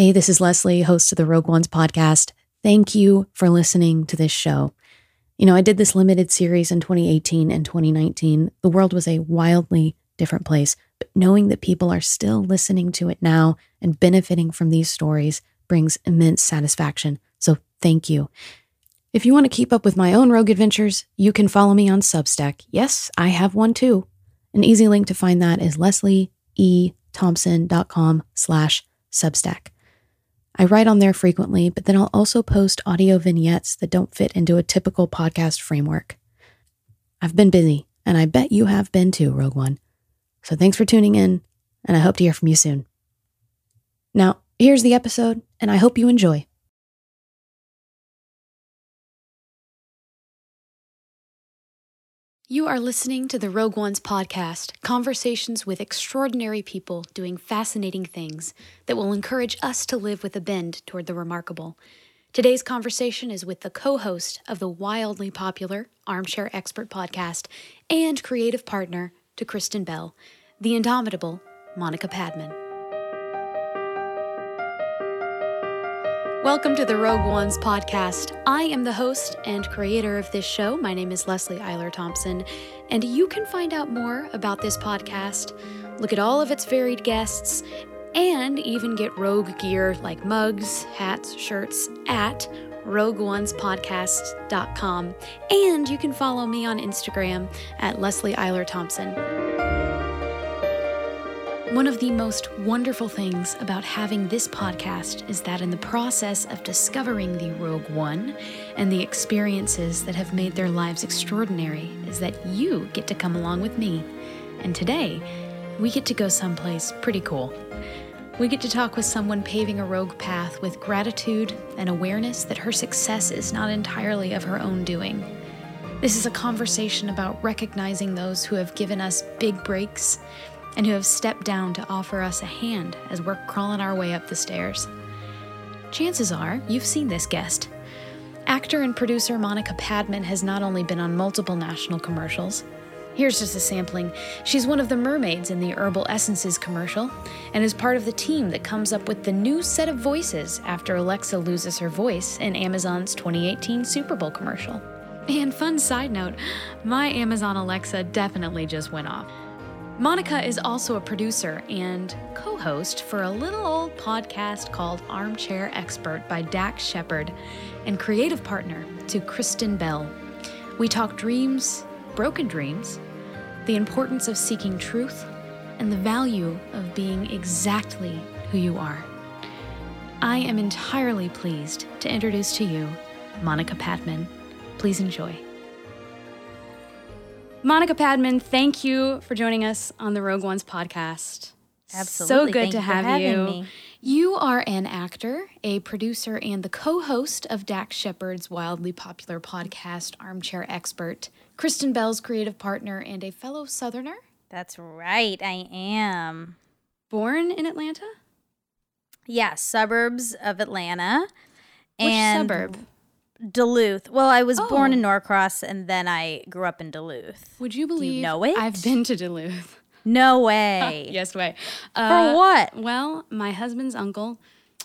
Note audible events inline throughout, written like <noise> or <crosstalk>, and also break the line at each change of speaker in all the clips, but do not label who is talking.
Hey, this is Leslie, host of the Rogue Ones podcast. Thank you for listening to this show. You know, I did this limited series in 2018 and 2019. The world was a wildly different place, but knowing that people are still listening to it now and benefiting from these stories brings immense satisfaction. So thank you. If you want to keep up with my own rogue adventures, you can follow me on Substack. Yes, I have one too. An easy link to find that is leslieethompson.com slash Substack. I write on there frequently, but then I'll also post audio vignettes that don't fit into a typical podcast framework. I've been busy, and I bet you have been too, Rogue One. So thanks for tuning in, and I hope to hear from you soon. Now, here's the episode, and I hope you enjoy. You are listening to the Rogue Ones podcast, conversations with extraordinary people doing fascinating things that will encourage us to live with a bend toward the remarkable. Today's conversation is with the co host of the wildly popular Armchair Expert podcast and creative partner to Kristen Bell, the indomitable Monica Padman. Welcome to the Rogue Ones podcast. I am the host and creator of this show. My name is Leslie Eiler Thompson, and you can find out more about this podcast, look at all of its varied guests, and even get rogue gear like mugs, hats, shirts at rogueonespodcast.com. And you can follow me on Instagram at Leslie Eiler Thompson. One of the most wonderful things about having this podcast is that in the process of discovering the Rogue One and the experiences that have made their lives extraordinary, is that you get to come along with me. And today, we get to go someplace pretty cool. We get to talk with someone paving a rogue path with gratitude and awareness that her success is not entirely of her own doing. This is a conversation about recognizing those who have given us big breaks and who have stepped down to offer us a hand as we're crawling our way up the stairs. Chances are you've seen this guest. Actor and producer Monica Padman has not only been on multiple national commercials, Here's just a sampling. She's one of the mermaids in the Herbal Essences commercial and is part of the team that comes up with the new set of voices after Alexa loses her voice in Amazon's 2018 Super Bowl commercial. And fun side note, my Amazon Alexa definitely just went off. Monica is also a producer and co host for a little old podcast called Armchair Expert by Dax Shepard and creative partner to Kristen Bell. We talk dreams, broken dreams, the importance of seeking truth, and the value of being exactly who you are. I am entirely pleased to introduce to you Monica Padman. Please enjoy. Monica Padman, thank you for joining us on the Rogue Ones podcast.
Absolutely.
So good to
you
have
having
you.
me.
You are an actor, a producer, and the co host of Dax Shepard's wildly popular podcast, Armchair Expert, Kristen Bell's creative partner, and a fellow Southerner.
That's right. I am.
Born in Atlanta?
Yeah, suburbs of Atlanta.
Which
and
suburb?
Duluth. Well, I was born
Oh.
in Norcross and then I grew up in Duluth.
Would you believe
know it?
I've been to Duluth.
No <laughs> way.
yes, way.
For
Uh,
what?
Well, my husband's uncle,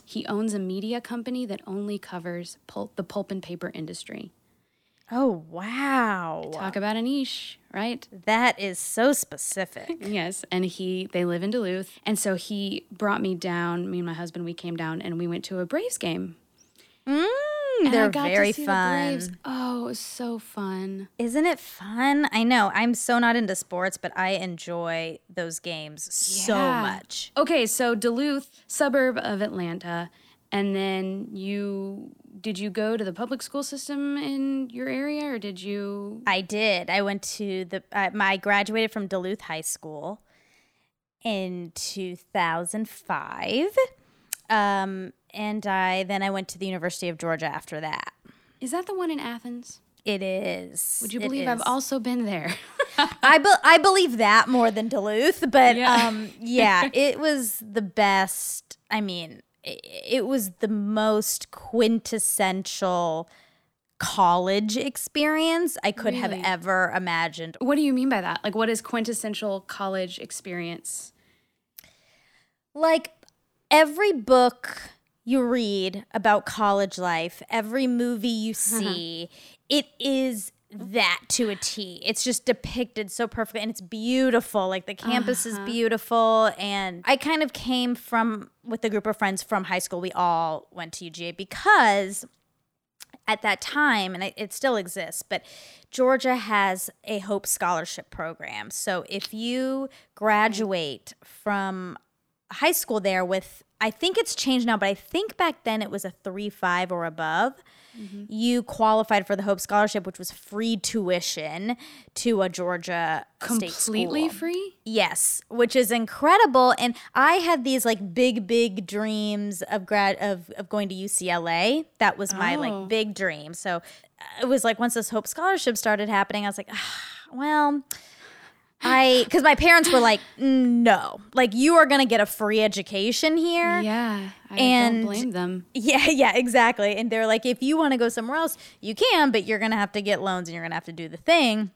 he owns a media company that only covers pulp, the pulp and paper industry.
Oh, wow.
Talk about a niche, right?
that is so specific. <laughs>
Yes, and he they live in Duluth, and so he brought me down. Me and my husband, we came down and we went to a Braves game.
Mm,
And
they're very fun.
Oh, it was so fun.
Isn't it fun? I know. I'm so not into sports, but I enjoy those games so much.
Okay, so Duluth, suburb of Atlanta, and then you did you go to the public school system in your area, or did you?
I did. I went to the. I I graduated from Duluth High School in 2005, um, and I then I went to the University of Georgia after that.
Is that the one in Athens?
It is.
Would you believe I've also been there? <laughs>
I be, I believe that more than Duluth, but
Yeah.
um, yeah, <laughs> it was the best. I mean, it, it was the most quintessential college experience I could have ever imagined.
what do you mean by that? Like, what is quintessential college experience?
like every book you read about college life, every movie you
Uh-huh.
see, it is that to a T. It's just depicted so perfectly and it's beautiful. Like the campus
Uh-huh.
is beautiful. And I kind of came from, with a group of friends from high school, we all went to UGA because at that time, and it, it still exists, but Georgia has a Hope Scholarship program. So if you graduate from high school there with, I think it's changed now, but I think back then it was a 3 5 or above. You qualified for the Hope Scholarship, which was free tuition to a Georgia state
Completely free?
Yes, which is incredible. And I had these like big, big dreams of grad of, of going to UCLA. That was my
Oh.
like big dream. So uh, it was like once this Hope Scholarship started happening, I was like, ah, well, I because my parents were like, no, like you are gonna get a free education here.
Yeah. I
And-
don't blame them.
Yeah, <laughs> yeah, exactly. And they're like, if you want to go somewhere else, you can, but you're gonna have to get loans and you're gonna have to do the thing.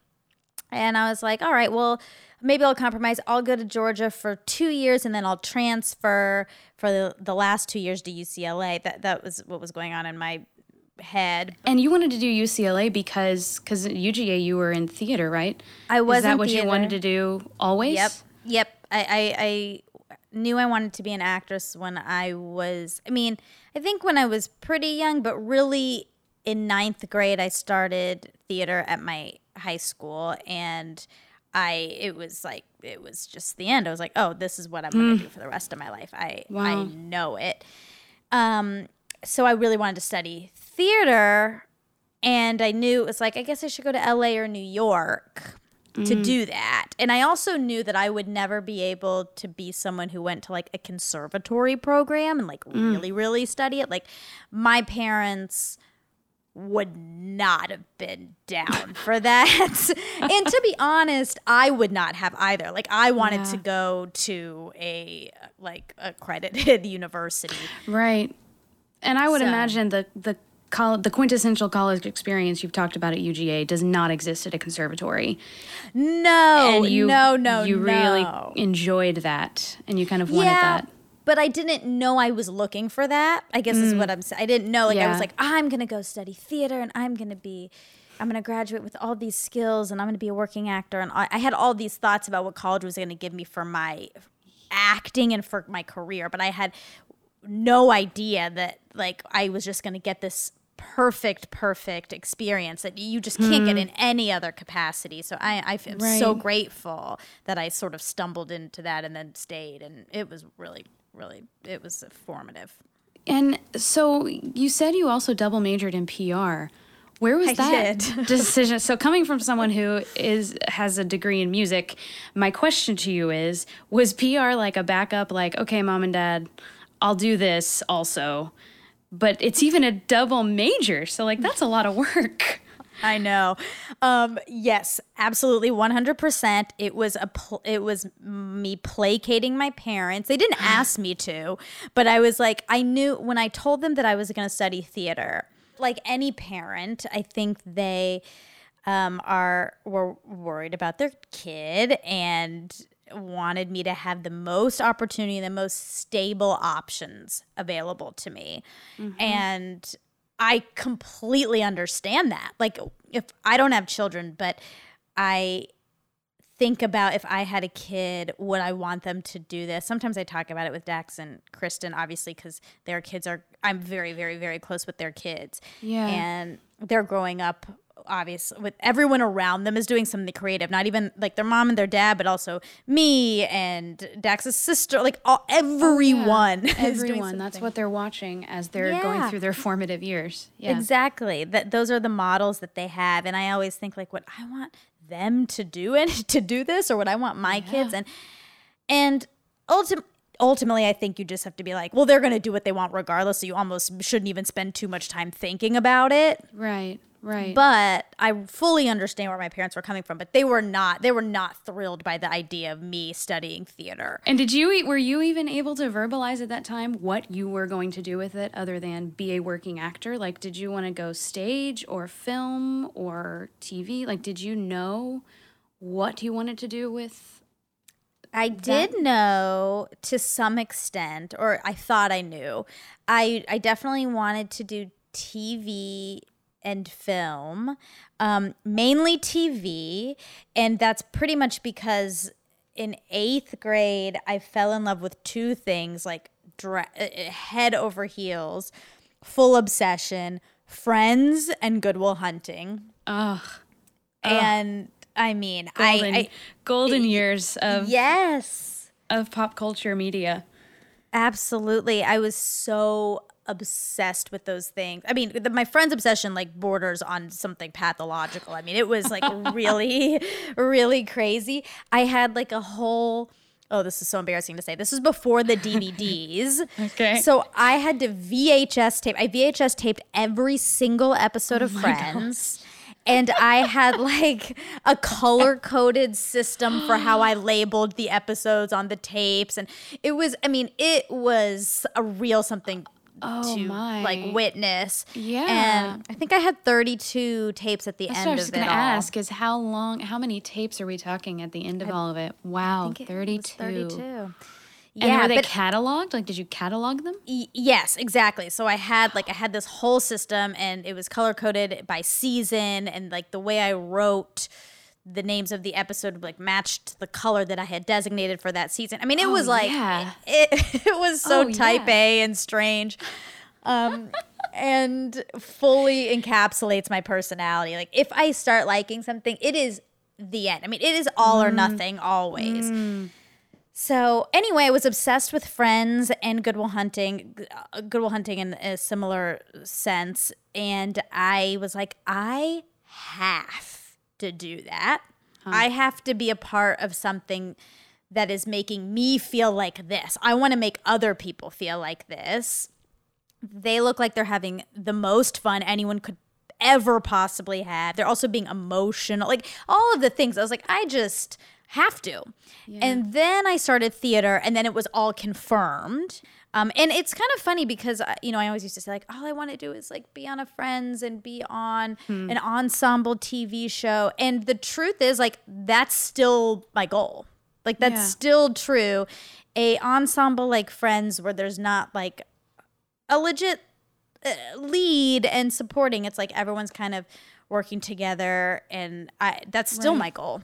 And I was like, all right, well, maybe I'll compromise. I'll go to Georgia for two years and then I'll transfer for the, the last two years to UCLA. That that was what was going on in my head.
And you wanted to do UCLA because because UGA you were in theater, right?
I was
Is that what you wanted to do always?
Yep. Yep. I, I, I knew I wanted to be an actress when I was, I mean, I think when I was pretty young, but really in ninth grade, I started theater at my high school and I, it was like, it was just the end. I was like, oh, this is what I'm going to do for the rest of my life. I, I know it. Um, so I really wanted to study theater and I knew it was like, I guess I should go to LA or New York to mm-hmm. do that. And I also knew that I would never be able to be someone who went to like a conservatory program and like mm. really, really study it. Like my parents would not have been down for <laughs> that. <laughs> and to be honest, I would not have either. Like I wanted to go to a like accredited <laughs> university.
Right. And I would
So-
imagine the the college, the quintessential college experience you've talked about at UGA does not exist at a conservatory.
No,
and you
no, no,
you
no.
really enjoyed that and you kind of wanted that.
But I didn't know I was looking for that. I guess is what I'm saying. I didn't know. Like I
Mm.
Was like, I'm gonna go study theater, and I'm gonna be, I'm gonna graduate with all these skills, and I'm gonna be a working actor. And I, I had all these thoughts about what college was gonna give me for my acting and for my career. But I had no idea that like I was just gonna get this perfect, perfect experience that you just can't get hmm. in any other capacity. So I, I am so grateful that I sort of stumbled into that and then stayed, and it was really, really, it was formative.
And so you said you also double majored in PR. Where was
I
that <laughs> decision? So coming from someone who is has a degree in music, my question to you is was PR like a backup like okay mom and dad, I'll do this also. But it's even a double major. So like that's a lot of work. <laughs>
I know. Um, yes, absolutely, one hundred percent. It was a pl- it was me placating my parents. They didn't <gasps> ask me to, but I was like, I knew when I told them that I was going to study theater. Like any parent, I think they um, are were worried about their kid and wanted me to have the most opportunity, the most stable options available to me, mm-hmm. and I completely understand that. Like, if I don't have children, but I think about if I had a kid, would I want them to do this? Sometimes I talk about it with Dax and Kristen, obviously, because their kids are, I'm very, very, very close with their kids.
Yeah.
And they're growing up. Obviously, with everyone around them is doing something creative. Not even like their mom and their dad, but also me and Dax's sister. Like all, oh, everyone <laughs> is doing
Everyone. That's what they're watching as they're going through their formative years. Yeah.
Exactly. That those are the models that they have, and I always think like, what I want them to do <laughs> and to do this, or what I want my kids, and and ultimately. Ultimately, I think you just have to be like, well, they're going to do what they want regardless. So you almost shouldn't even spend too much time thinking about it.
Right. Right.
But I fully understand where my parents were coming from. But they were not. They were not thrilled by the idea of me studying theater.
And did you were you even able to verbalize at that time what you were going to do with it other than be a working actor? Like did you want to go stage or film or TV? Like did you know what you wanted to do with
I did know to some extent, or I thought I knew. I I definitely wanted to do TV and film, um, mainly TV, and that's pretty much because in eighth grade I fell in love with two things like dra- uh, uh, head over heels, full obsession, Friends and Good Will Hunting,
Ugh.
and I mean
Golden,
I, I
golden years of
yes.
of pop culture media.
Absolutely. I was so obsessed with those things. I mean, the, my friend's obsession like borders on something pathological. I mean, it was like <laughs> really, really crazy. I had like a whole. Oh, this is so embarrassing to say. This was before the DVDs. <laughs>
Okay.
So I had to VHS tape. I VHS taped every single episode of oh Friends. And I had <laughs> like a color coded system for how I labeled the episodes on the tapes. And it was, I mean, it was a real something
Oh,
to
my.
like witness.
Yeah.
And I think I had 32 tapes at the
That's
end
what I was
of
going
it
to
all.
ask is how long, how many tapes are we talking at the end of all of it? Wow,
I it was
32.
32.
And
Yeah,
were they cataloged? Like, did you catalog them?
Y- yes, exactly. So I had like I had this whole system and it was color coded by season and like the way I wrote the names of the episode like matched the color that I had designated for that season. I mean, it
Oh,
was like
yeah.
it, <laughs> it was so
Oh,
type
yeah.
A and strange. Um and fully encapsulates my personality. Like if I start liking something, it is the end. I mean, it is all
Mm.
or nothing always. So anyway, I was obsessed with Friends and Good Will Hunting, uh, Good Will Hunting in a similar sense, and I was like, I have to do that. I have to be a part of something that is making me feel like this. I want to make other people feel like this. They look like they're having the most fun anyone could ever possibly have. They're also being emotional, like all of the things. I was like, I just have to. And then I started theater, and then it was all confirmed. Um, and it's kind of funny because uh, you know I always used to say like all I want to do is like be on a Friends and be on an ensemble TV show. And the truth is like that's still my goal. Like that's
Yeah.
still true. A ensemble like Friends where there's not like a legit uh, lead and supporting. It's like everyone's kind of working together, and I that's still
Right.
my goal.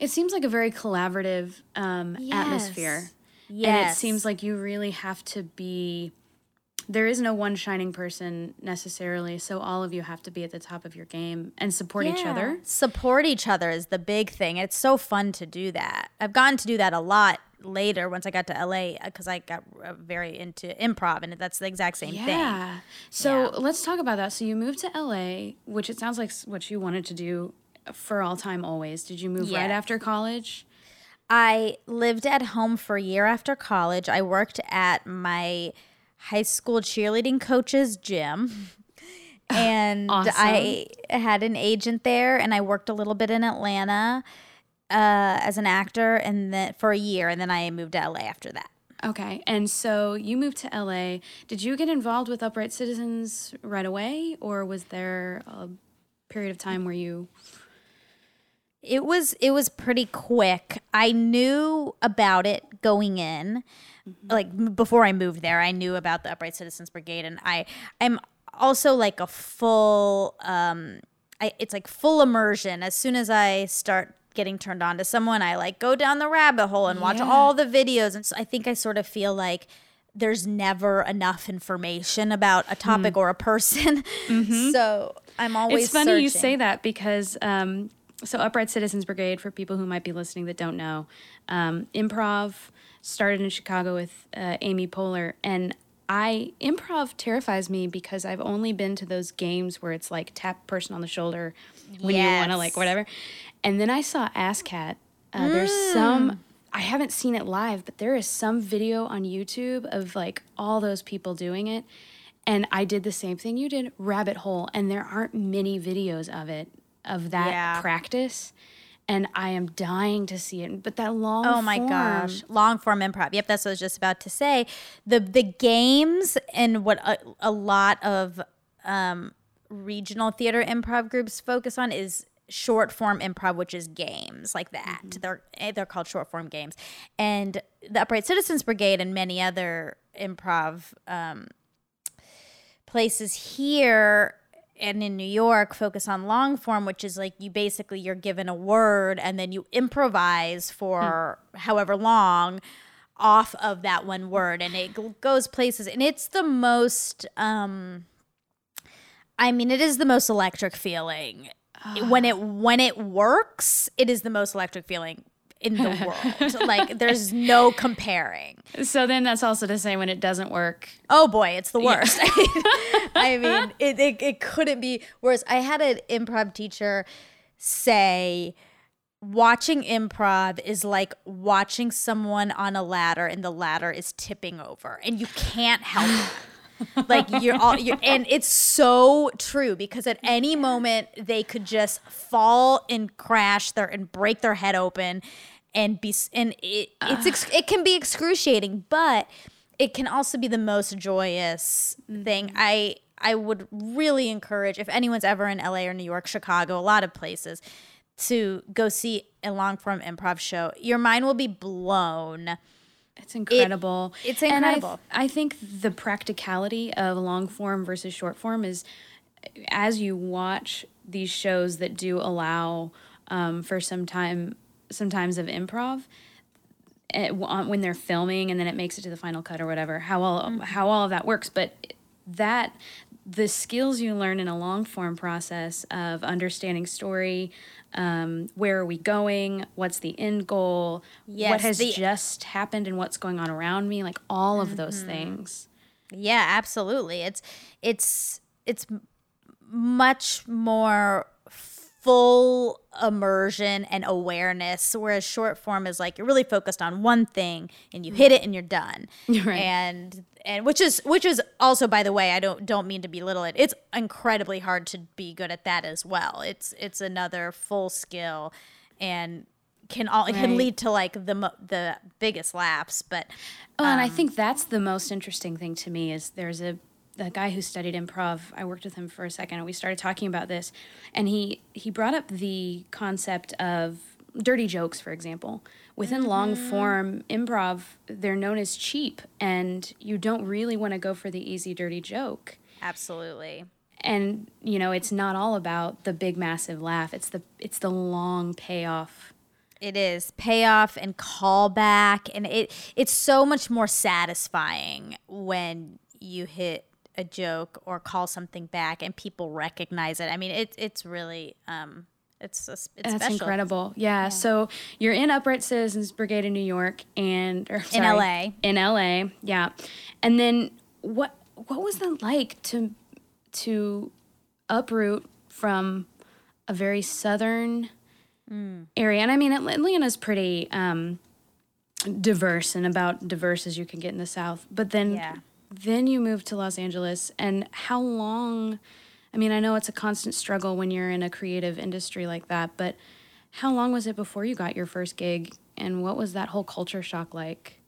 It seems like a very collaborative um, atmosphere.
Yes.
And it seems like you really have to be. There is no one shining person necessarily, so all of you have to be at the top of your game and support each other.
Support each other is the big thing. It's so fun to do that. I've gotten to do that a lot later once I got to LA because I got uh, very into improv, and that's the exact same thing.
Yeah. So let's talk about that. So you moved to LA, which it sounds like what you wanted to do for all time always. Did you move right after college?
I lived at home for a year after college. I worked at my high school cheerleading coach's gym. <laughs> And I had an agent there and I worked a little bit in Atlanta uh, as an actor and then for a year and then I moved to LA after that.
Okay. And so you moved to LA. Did you get involved with Upright Citizens right away or was there a period of time where you
It was it was pretty quick. I knew about it going in. Like before I moved there, I knew about the Upright Citizens Brigade and I I'm also like a full um I it's like full immersion. As soon as I start getting turned on to someone, I like go down the rabbit hole and watch
Yeah.
all the videos and so I think I sort of feel like there's never enough information about a topic or a person. <laughs> So I'm always
It's funny you say that because um, so Upright Citizens Brigade, for people who might be listening that don't know, um, improv started in Chicago with uh, Amy Poehler, and I improv terrifies me because I've only been to those games where it's like tap person on the shoulder when you want to like whatever, and then I saw AssCat. Uh, There's some. I haven't seen it live, but there is some video on YouTube of like all those people doing it. And I did the same thing you did, rabbit hole, and there aren't many videos of it, of that
Yeah.
practice. And I am dying to see it. But that long
Oh my
form-
gosh, long form improv. Yep, that's what I was just about to say. The the games and what a, a lot of um, regional theater improv groups focus on is short form improv, which is games like that. Mm-hmm. They're eh, they're called short form games, and the Upright Citizens Brigade and many other improv um, places here and in New York focus on long form, which is like you basically you're given a word and then you improvise for however long off of that one word and it goes places and it's the most um I mean it is the most electric feeling. When it when it works, it is the most electric feeling in the <laughs> world. like there's no comparing.
So then that's also to say when it doesn't work.
Oh boy, it's the worst. Yeah. <laughs> <laughs> I mean, it, it, it couldn't be worse. I had an improv teacher say watching improv is like watching someone on a ladder and the ladder is tipping over and you can't help it. like you're all you're, and it's so true because at any moment they could just fall and crash their and break their head open and be and it it's ex, it can be excruciating but it can also be the most joyous thing. Mm-hmm. i i would really encourage if anyone's ever in la or new york chicago a lot of places to go see a long form improv show. Your mind will be blown.
It's incredible.
it, it's incredible
I, I think the practicality of long form versus short form is as you watch these shows that do allow um, for some time sometimes of improv eh, when they're filming and then it makes it to the final cut or whatever how all mm-hmm. how all of that works but that the skills you learn in a long form process of understanding story um, where are we going what's the end goal yes, what has the, just happened and what's going on around me like all of mm-hmm. those things
yeah absolutely it's it's it's much more full immersion and awareness whereas short form is like you're really focused on one thing and you hit it and you're done <laughs> right. and and which is which is also by the way i don't don't mean to belittle it it's incredibly hard to be good at that as well it's it's another full skill and can all it right. can lead to like the mo- the biggest laps but
oh um, and i um, think that's the most interesting thing to me is there's a the guy who studied improv, I worked with him for a second and we started talking about this and he he brought up the concept of dirty jokes for example. Within mm-hmm. long form improv, they're known as cheap and you don't really want to go for the easy dirty joke.
Absolutely.
And you know, it's not all about the big massive laugh. It's the it's the long payoff
it is payoff and callback and it it's so much more satisfying when you hit a joke or call something back and people recognize it. I mean, it's it's really um, it's it's
That's special. incredible. Yeah. yeah. So you're in Upright Citizens Brigade in New York and or,
sorry, in LA.
In LA, yeah. And then what what was that like to to uproot from a very southern mm. area? And I mean, Atlanta's pretty um, diverse and about diverse as you can get in the South. But then yeah then you moved to Los Angeles, and how long? I mean, I know it's a constant struggle when you're in a creative industry like that, but how long was it before you got your first gig, and what was that whole culture shock like?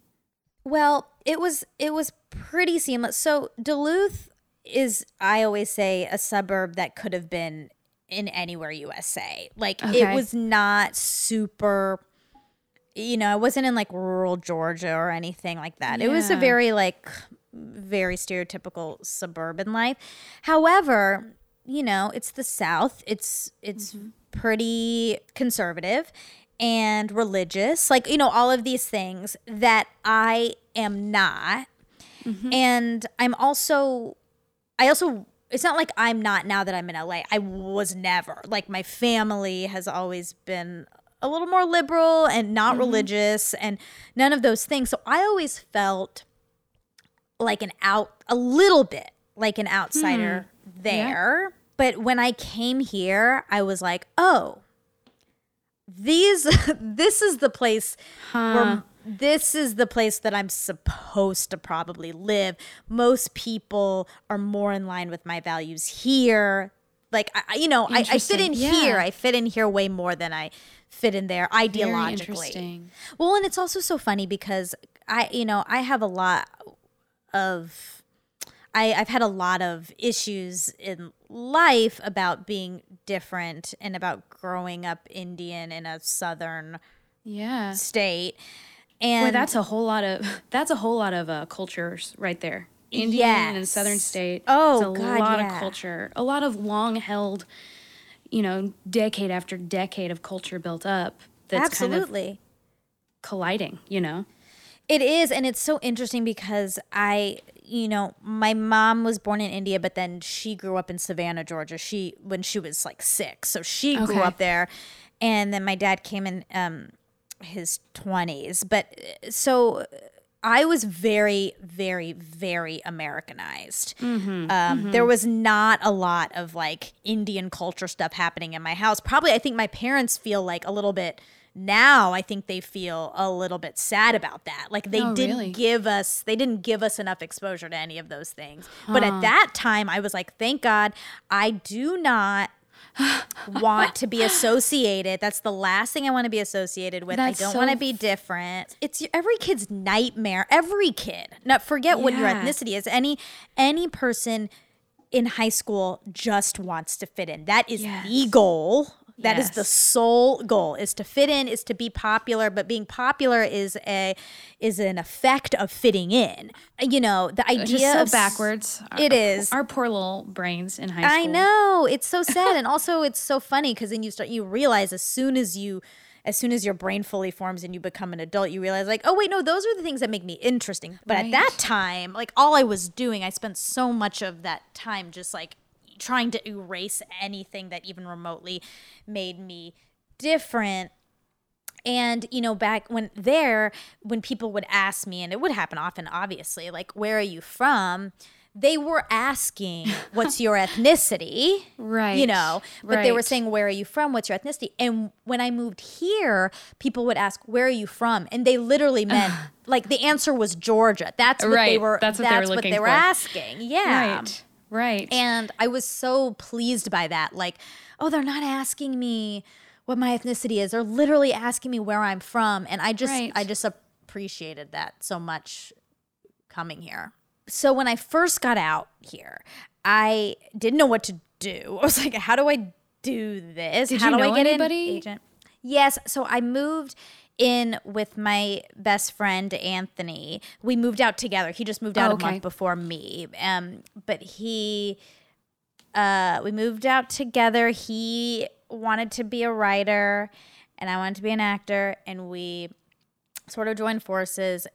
Well, it was it was pretty seamless. So Duluth is, I always say, a suburb that could have been in anywhere USA. Like okay. it was not super you know, I wasn't in like rural Georgia or anything like that. Yeah. It was a very like very stereotypical suburban life. However, you know, it's the South. It's it's mm-hmm. pretty conservative and religious. Like, you know, all of these things that I am not. Mm-hmm. And I'm also I also it's not like I'm not now that I'm in LA. I was never. Like my family has always been a little more liberal and not mm-hmm. religious and none of those things. So I always felt like an out a little bit like an outsider hmm. there. Yeah. But when I came here, I was like, "Oh, these <laughs> this is the place huh. where this is the place that I'm supposed to probably live. Most people are more in line with my values here. Like I, you know, I, I fit in yeah. here. I fit in here way more than I fit in there ideologically. Well, and it's also so funny because I, you know, I have a lot of I, I've had a lot of issues in life about being different and about growing up Indian in a southern
Yeah.
state. And
Boy, that's a whole lot of <laughs> that's a whole lot of uh, cultures right there. Indian and
Yes.
Southern state.
Oh,
it's a
God,
lot
yeah.
of culture. A lot of long held, you know, decade after decade of culture built up. That's kind of
absolutely.
colliding. You know.
It is, and it's so interesting because I, you know, my mom was born in India, but then she grew up in Savannah, Georgia. She when she was like six, so she grew
Okay.
up there, and then my dad came in um, his twenties. But so I was very, very, very Americanized. Um, There was not a lot of like Indian culture stuff happening in my house. Probably, I think my parents feel like a little bit now. I think they feel a little bit sad about that. Like they
Oh,
didn't
really?
give us, they didn't give us enough exposure to any of those things. But at that time, I was like, thank God, I do not. <laughs> want to be associated. That's the last thing I want to be associated with.
That's
I don't
so
want to be different. It's every kid's nightmare. Every kid. Not forget what your ethnicity is. Any any person in high school just wants to fit in. That is the goal. That is the sole goal is to fit in, is to be popular, but being popular is a is an effect of fitting in. Uh, you know, the idea
so
of
backwards.
It
Our-
is.
Our poor little brains in high school.
I know it's so <laughs> sad, and also it's so funny because then you start you realize as soon as you, as soon as your brain fully forms and you become an adult, you realize like, oh wait, no, those are the things that make me interesting. But at that time, like all I was doing, I spent so much of that time just like trying to erase anything that even remotely made me different. And you know back when there when people would ask me and it would happen often obviously like where are you from? they were asking <laughs> what's your ethnicity?
Right,
you know but they were saying where are you from? What's your ethnicity? And when i moved here people would ask where are you from? And they literally meant like the answer was georgia. That's what they were
that's what they were looking
they were asking yeah.
Right. Right.
and I was so pleased by that. Like, oh, they're not asking me what my ethnicity is. They're literally asking me where I'm from. And I just
Right.
I just appreciated that so much coming here. So when I first got out here, I didn't know what to do. <laughs> I was like, how do I do this?
Did
how
you
do
know
I get
anybody?
an agent? Yes. So I moved in with my best friend Anthony. We moved out together. He just moved out
Oh,
a month before me. Um, but he uh, we moved out together. He wanted to be a writer, and I wanted to be an actor, and we sort of joined forces.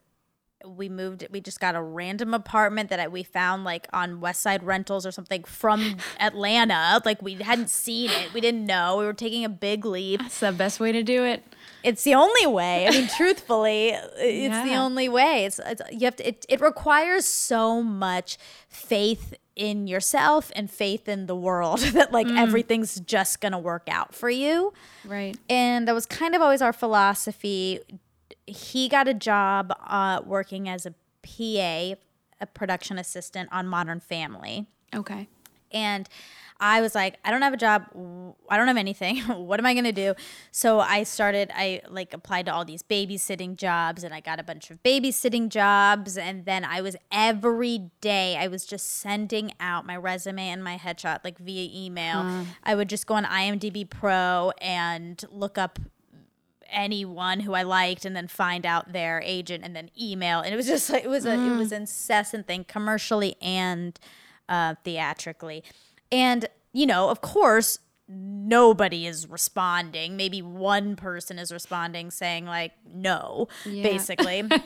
We moved. We just got a random apartment that we found like on West Side Rentals or something from <laughs> Atlanta. Like we hadn't seen it. We didn't know. We were taking a big leap.
That's the best way to do it.
It's the only way. I mean, <laughs> truthfully, it's the only way. It's, it's you have to. It, it requires so much faith in yourself and faith in the world <laughs> that like everything's just gonna work out for you.
Right.
And that was kind of always our philosophy. He got a job uh, working as a PA, a production assistant on Modern Family.
Okay.
And I was like, I don't have a job. I don't have anything. <laughs> what am I going to do? So I started, I like applied to all these babysitting jobs and I got a bunch of babysitting jobs. And then I was every day, I was just sending out my resume and my headshot like via email. I would just go on IMDb Pro and look up anyone who I liked and then find out their agent and then email. And it was just like it was a it was incessant thing commercially and uh, theatrically. And you know, of course, nobody is responding. Maybe one person is responding saying like no,
Yeah.
basically. <laughs>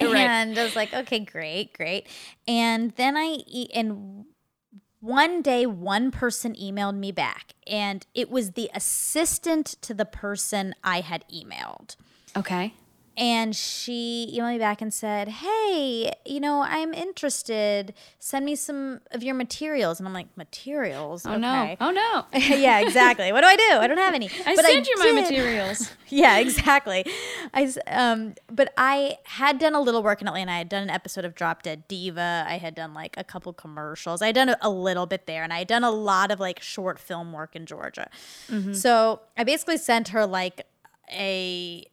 And I was like, okay, great, great. And then I e- and one day one person emailed me back and it was the assistant to the person I had emailed.
Okay.
And she emailed me back and said, Hey, you know, I'm interested. Send me some of your materials. And I'm like, Materials?
Oh no. Oh no. <laughs>
yeah, exactly. What do I do? I don't have any. <laughs>
I
But
sent you my
did-
materials. <laughs>
yeah, exactly. I um, but I had done a little work in Atlanta. I had done an episode of Drop Dead Diva. I had done like a couple commercials. I had done a, a little bit there, and I had done a lot of like short film work in Georgia. So I basically sent her like a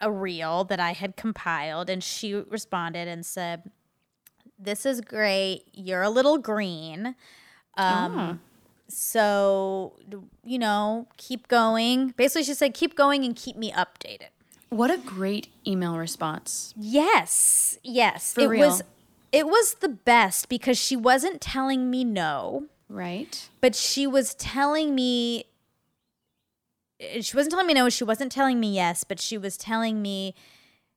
a reel that I had compiled, and she responded and said, this is great. You're a little green. Um,
Ah.
So, you know, keep going. Basically, she said, keep going and keep me updated.
What a great email response.
Yes. Yes.
For
it
real.
was it was the best because she wasn't telling me no,
Right?
but she was telling me she wasn't telling me no, she wasn't telling me yes, but she was telling me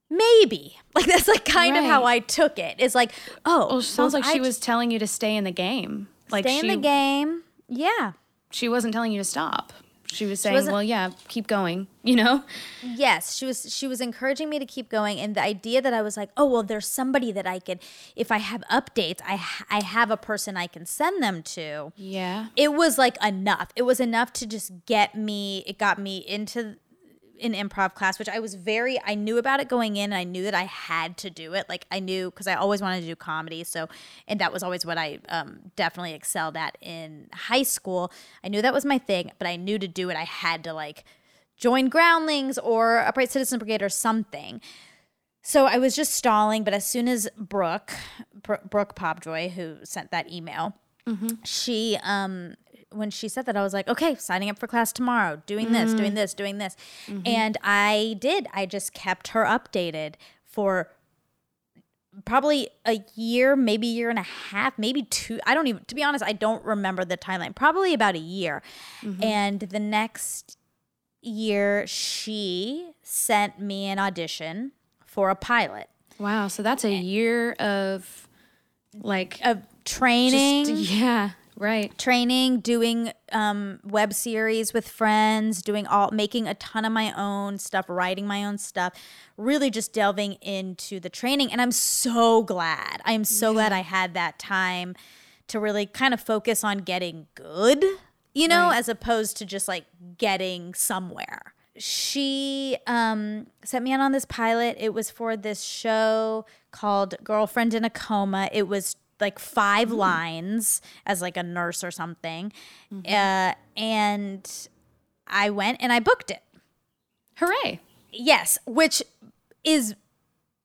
maybe. <laughs> Like that's like kind of how I took it. It's like, oh,
Well, it sounds
well,
like she
I
was telling you to stay in the game. Like
stay
she,
in the game. Yeah.
she wasn't telling you to stop. She was saying,
wasn't-
"Well, yeah, keep going." <laughs> You know?
Yes, she was she was encouraging me to keep going and the idea that I was like, "Oh, well there's somebody that I could if I have updates, I I have a person I can send them to."
Yeah.
It was like enough. It was enough to just get me it got me into an improv class, which I was very I knew about it going in and I knew that I had to do it. Like I knew cuz I always wanted to do comedy, so and that was always what I um, definitely excelled at in high school. I knew that was my thing, but I knew to do it I had to like join Groundlings or Upright Citizen Brigade or something. So I was just stalling, but as soon as Brooke, Bro- Brooke Popjoy, who sent that email, she um when she said that I was like, okay, signing up for class tomorrow, doing this, doing mm. this, doing this. Mm-hmm. And I did. I just kept her updated for probably a year, maybe a year and a half, maybe two. I don't even, to be honest, I don't remember the timeline. Probably about a year. Mm-hmm. And the next year, she sent me an audition for a pilot
Wow. So that's a year of like
of training.
just- yeah. Right.
training, doing um, web series with friends, doing all, making a ton of my own stuff, writing my own stuff, really just delving into the training. And I'm so glad. I am so glad I had that time to really kind of focus on getting good, you know,
Right.
as opposed to just like getting somewhere. She um, sent me on on this pilot. It was for this show called Girlfriend in a Coma. It was like five lines as like a nurse or something. Uh, and I went and I booked it.
Hooray.
Yes, which is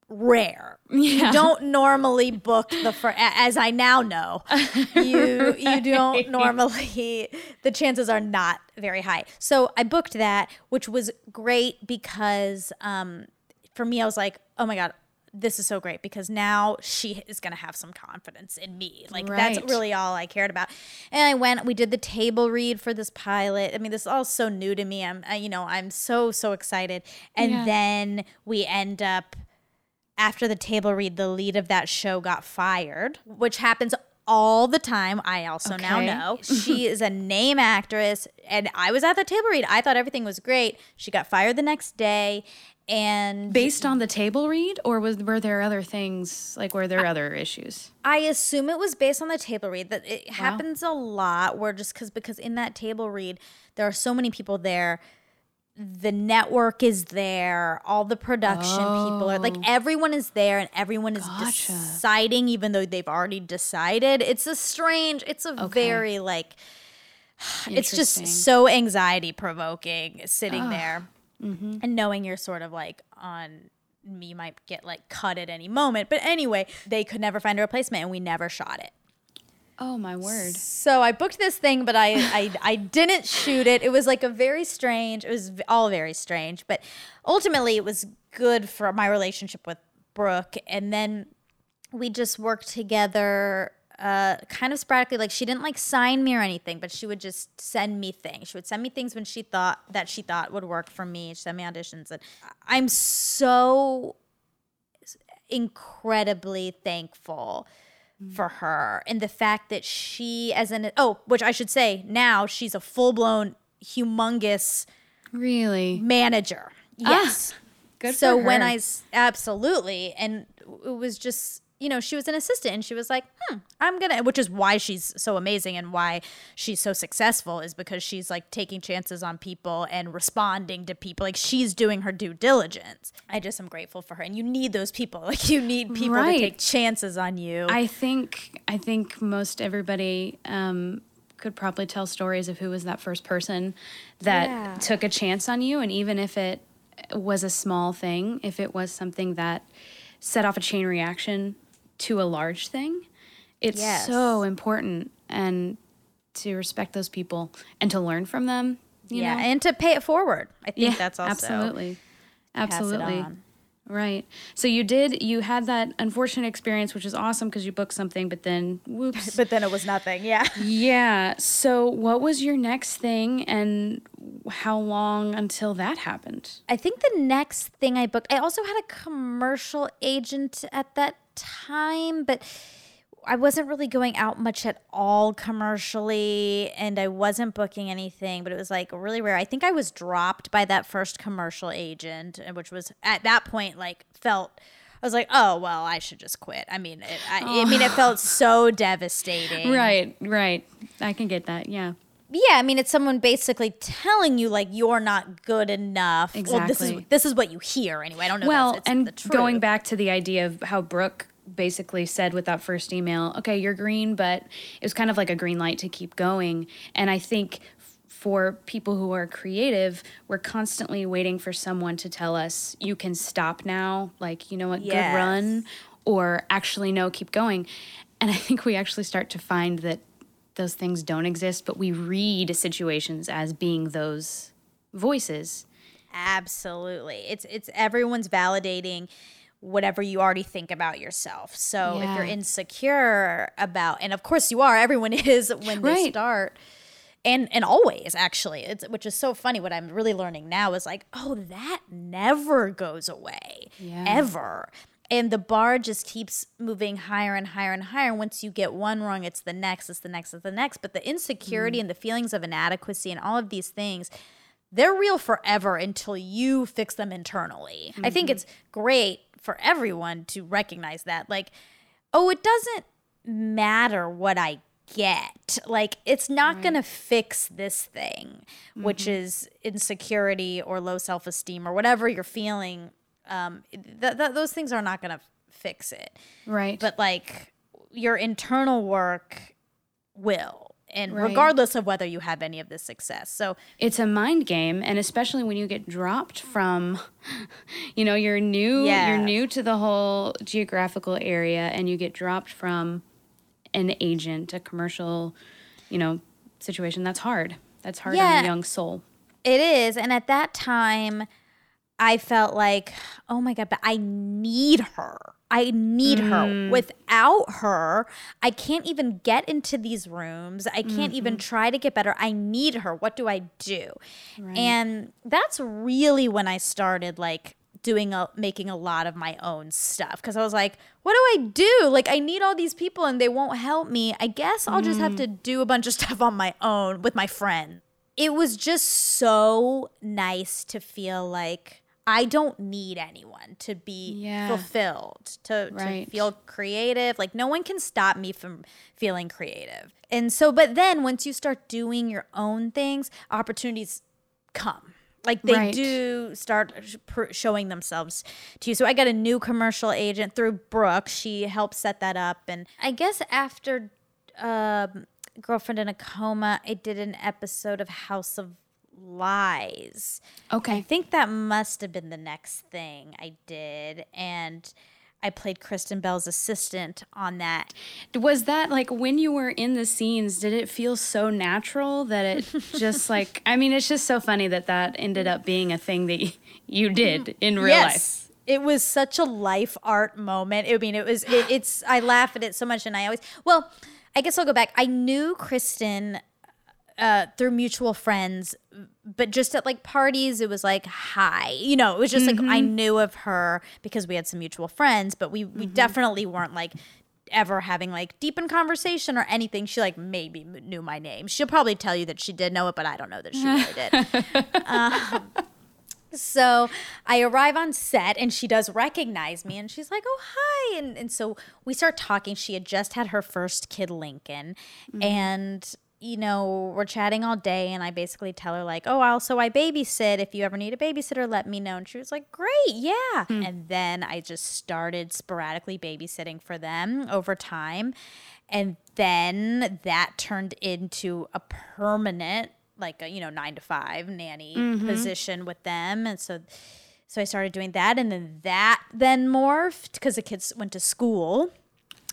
rare.
Yeah.
You don't normally book the first, as I now know, <laughs> you you don't normally. The chances are not very high. So I booked that, which was great because um, for me, I was like, oh my god. This is so great because now she is going to have some confidence in me. Like that's really all I cared about. And I went. We did the table read for this pilot. I mean, this is all so new to me. I'm, I, you know, I'm so so excited. And
Yeah.
then we end up after the table read, the lead of that show got fired, which happens all the time. I also now know <laughs> she is a name actress, and I was at the table read. I thought everything was great. She got fired the next day, and
Based on the table read, or was were there other things like were there other issues?
I assume it was based on the table read. That it happens a lot where just because because in that table read there are so many people there. The network is there. All the production people are like oh. everyone is there, and everyone is
Gotcha.
deciding, even though they've already decided. It's a strange. It's a very like. <sighs> It's just so anxiety provoking sitting there Mm-hmm. and knowing you're sort of like on me might get like cut at any moment. But anyway they could never find a replacement and we never shot it.
Oh my word.
so i booked this thing but i i, I didn't shoot it. It was like a very strange it was all very strange. But ultimately it was good for my relationship with brooke. And then we just worked together uh, kind of sporadically like she didn't like sign me or anything but she would just send me things. She would send me things when she thought that she thought would work for me. She send me auditions and i'm so incredibly thankful for her and the fact that she as an oh which i should say now she's a full-blown humongous
Really?
manager. Yes.
Good
so when i absolutely, and it was just you know she was an assistant, and she was like, hmm, I'm gonna, which is why she's so amazing and why she's so successful is because she's like taking chances on people and responding to people, like she's doing her due diligence. I just am grateful for her, and you need those people, <laughs> like you need people
Right.
to take chances on you.
I think I think most everybody um, could probably tell stories of who was that first person that
Yeah.
took a chance on you, and even if it was a small thing, if it was something that set off a chain reaction to a large thing, it's
Yes.
so important and to respect those people and to learn from them. You
yeah,
know?
and to pay it forward. I think
yeah,
that's also
absolutely, absolutely. Right. So you did. You had that unfortunate experience, which is awesome because you booked something, but then whoops. <laughs>
But then it was nothing. Yeah.
yeah. So what was your next thing, and how long until that happened?
I think the next thing I booked, I also had a commercial agent at that time, but I wasn't really going out much at all commercially and I wasn't booking anything, but it was like really rare. I think I was dropped by that first commercial agent, uh, which was at that point like felt I was like, oh well, I should just quit. I mean, it, I, I mean, it felt <sighs> so devastating.
Right. Right. I can get that. Yeah.
Yeah, I mean, it's someone basically telling you like you're not good enough. Well, this is
Exactly.
this is what you hear anyway. I don't know.
Well, and
the truth.
going back to the idea of how Brooke basically said with that first email, okay, you're green, but it was kind of like a green light to keep going. And I think for people who are creative, we're constantly waiting for someone to tell us, you can stop now, like, you know what,
Yes.
good run, or actually, no, keep going. And I think we actually start to find that those things don't exist, but we read situations as being those voices.
Absolutely. It's it's everyone's validating whatever you already think about yourself. So if you're insecure about and of course you are, <laughs> everyone is when they
Right.
start. And and always actually. It's which is so funny what I'm really learning now is like, oh, that never goes away.
Yeah.
Ever. And the bar just keeps moving higher and higher and higher. Once you get one wrong, it's the next, it's the next, it's the next. But the insecurity mm. and the feelings of inadequacy and all of these things, they're real forever until you fix them internally. I think mm-hmm. it's great for everyone to recognize that. Like, oh, it doesn't matter what I get. Like, it's not going to fix this thing, which mm-hmm. is insecurity or low self esteem or whatever you're feeling. Um, th- th- those things are not going to fix it
Right.
but like your internal work will and
Right.
regardless of whether you have any of this success so
it's a mind game and especially when you get dropped from <laughs> you know you're new
Yeah.
you're new to the whole geographical area and you get dropped from an agent a commercial you know situation that's hard that's hard on a young soul
it is and at that time i felt like oh my god but i need her. I need her. Mm. Without her i can't even get into these rooms. I can't even mm-hmm. try to get better. I need her. What do i do? And that's really when i started like doing a making a lot of my own stuff. Because i was like what do i do? Like i need all these people and they won't help me. I guess i'll just have to mm. do a bunch of <laughs> stuff on my own with my friend. it was just so nice to feel like I don't need anyone to be
Yeah.
fulfilled, to,
Right.
to feel creative. Like, no one can stop me from feeling creative. And so, but then once you start doing your own things, opportunities come. Like, they
Right.
do start pr- showing themselves to you. So, I got a new commercial agent through Brooke. She helped set that up. And I guess after um, Girlfriend in a Coma, I did an episode of House of Lies.
Okay.
I think that must have been the next thing I did. And I played Kristen Bell's assistant on that.
was that like when you were in the scenes did it feel so natural that it <laughs> just like i mean it's just so funny that that ended up being a thing that you did in real life
It was such a life art moment. I mean, it was, it, it's, I laugh at it so much. And I always, well, I guess I'll go back. I knew Kristen uh, through mutual friends, but just at like parties, it was like, hi. You know, it was just like I mm-hmm. knew of her because we had some mutual friends, but we, we mm-hmm. definitely weren't like, ever having like deep in conversation or anything she like maybe knew my name she'll probably tell you that she did know it but i don't know that she really did <laughs> um, So I arrive on set and she does recognize me and she's like, oh, hi. And, and so we start talking. She had just had her first kid, Lincoln. Mm-hmm. And, you know, we're chatting all day. And I basically tell her, like, oh, also, I babysit. If you ever need a babysitter, let me know. And she was like, great. Yeah. Hmm. And then I just started sporadically babysitting for them over time. And then that turned into a permanent like a you know nine to five nanny mm-hmm. position with them and so so i started doing that and then that then morphed because the kids went to school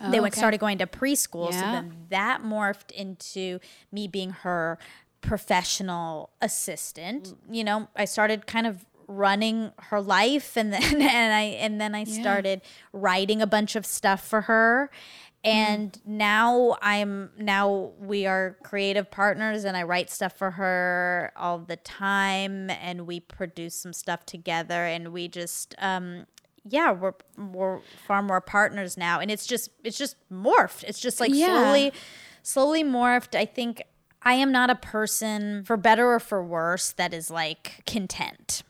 they went
okay.
started going to preschool. So then that morphed into me being her professional assistant. You know, I started kind of running her life and then <laughs> and I and then I started writing a bunch of stuff for her. And now I'm now we are creative partners and I write stuff for her all the time and we produce some stuff together and we just um yeah, we're we're far more partners now and it's just it's just morphed. It's just like
Yeah.
slowly slowly morphed. I think I am not a person for better or for worse that is like content.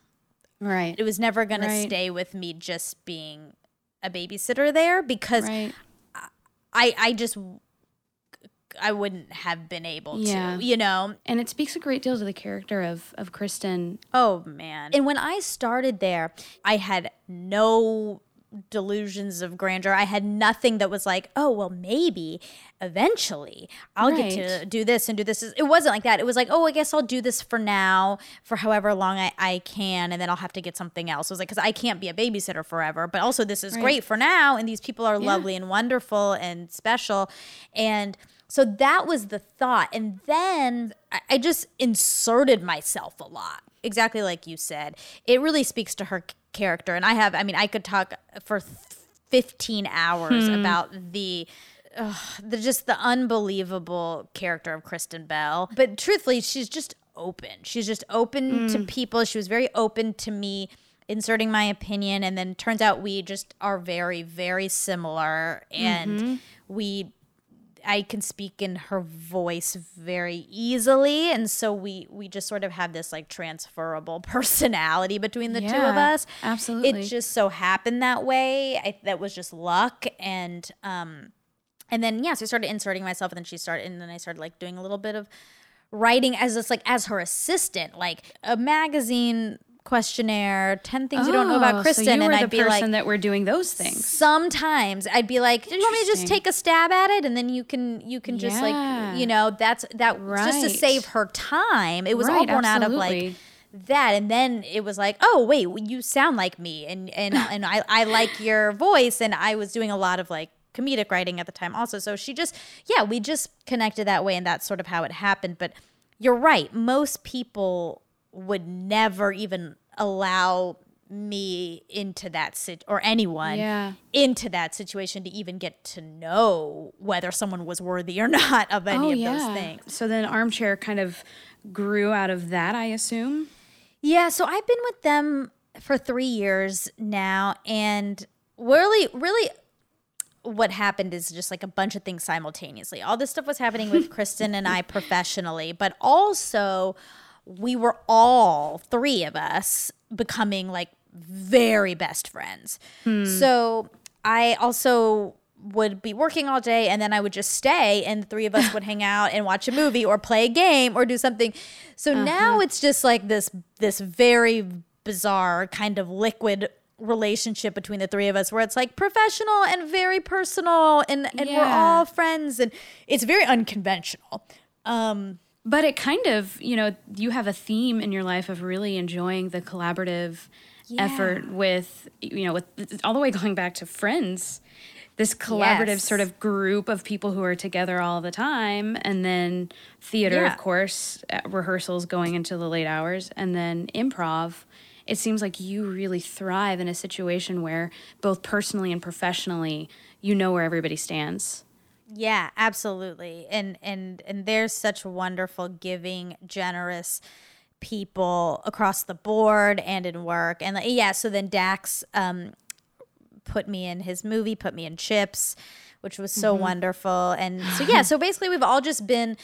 Right.
It was never going
Right.
to stay with me just being a babysitter there because
Right.
I I just I wouldn't have been able
Yeah.
to, you know.
And it speaks a great deal to the character of of Kristen.
Oh man. And when I started there, I had no delusions of grandeur. I had nothing that was like, oh, well, maybe eventually I'll get to do this and do this. It wasn't like that. It was like, oh, I guess I'll do this for now, for however long I, I can, and then I'll have to get something else. It was like, because I can't be a babysitter forever, but also this is
Right.
great for now, and these people are lovely and wonderful and special. And so that was the thought. And then I, just inserted myself a lot. Exactly like you said. It really speaks to her character. And I have, I mean, I could talk for 15 hours hmm. about the. ugh, the just the unbelievable character of Kristen Bell. But truthfully, she's just open. She's just open to hmm. people. She was very open to me inserting my opinion and then turns out we just are very very similar and mm-hmm. we I can speak in her voice very easily, and so we we just sort of have this like transferable <laughs> personality between the two of us.
absolutely.
it just so happened that way. I, that was just luck, and um, and then yeah, so I started inserting myself, and then she started, and then I started like doing a little bit of writing as this like as her assistant, like a magazine questionnaire, ten things you don't know
Oh,
about Kristen,
so you were
and
the
I'd be
person
like,
that we're doing those things.
sometimes I'd be like, "Do you want me to just
Interesting.
take a stab at it, and then you can you can just like you know that's that just to
Right.
save her time." It was all
Right,
born out of
absolutely.
like that, and then it was like, "Oh wait, you sound like me," and and <laughs> and I I like your voice, and I was doing a lot of like comedic writing at the time also. So she just yeah, we just connected that way, and that's sort of how it happened. But you're right, most people would never even allow me into that sit or anyone
Yeah.
into that situation to even get to know whether someone was worthy or <laughs> not of any oh, of those things.
Oh, So then armchair kind of grew out of that, I assume.
Yeah, so I've been with them for three years now, and really, really, what happened is just like a bunch of things simultaneously. All this stuff was happening with <laughs> Kristen and I professionally, but also we were all three of us becoming like very best friends. So I also would be working all day and then I would just stay and the three of us would hang out and watch a movie or play a game or do something. So now it's just like this this very bizarre kind of liquid relationship between the three of us where it's like professional and very personal and and we're all friends and it's very unconventional. Um
But it kind of, you know, you have a theme in your life of really enjoying the collaborative effort with, you know, with all the way going back to friends. This collaborative
Yes.
sort of group of people who are together all the time, and then theater,
Yeah.
of course, uh, rehearsals going into the late hours, and then improv. It seems like you really thrive in a situation where both personally and professionally, you know where everybody stands.
Yeah, absolutely. And and and there's such wonderful giving, generous people across the board and in work. And like, yeah, so then Dax um put me in his movie, put me in Chips, which was so wonderful. And so <sighs> yeah, so basically we've all just been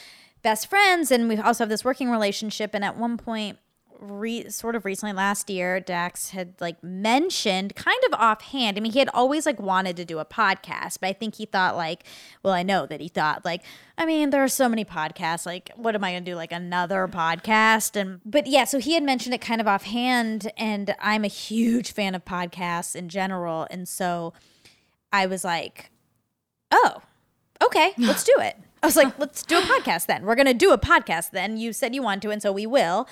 best friends and we also have this working relationship and at one point re- sort of recently last year dax had like mentioned kind of offhand i mean he had always like wanted to do a podcast but i think he thought like well i know that he thought like i mean there are so many podcasts like what am i going to do like another podcast? And but yeah so he had mentioned it kind of offhand and i'm a huge fan of podcasts in general and so i was like oh okay let's do it <laughs> was like, let's do a podcast then. We're going to do a podcast then. You said you want to, and so we will.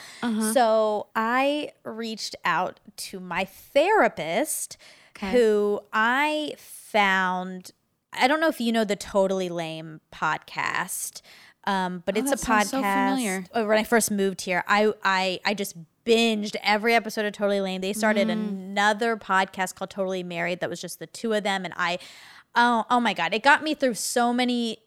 So I reached out to my therapist,
Okay.
who I found I don't know if you know the Totally Laime podcast, um, but it's a
Oh, that sounds
podcast.
so familiar.
uh, When I first moved here, I I I just binged every episode of Totally Laime. They started
Mm.
another podcast called Totally Married that was just the two of them, and I, oh oh my god, it got me through so many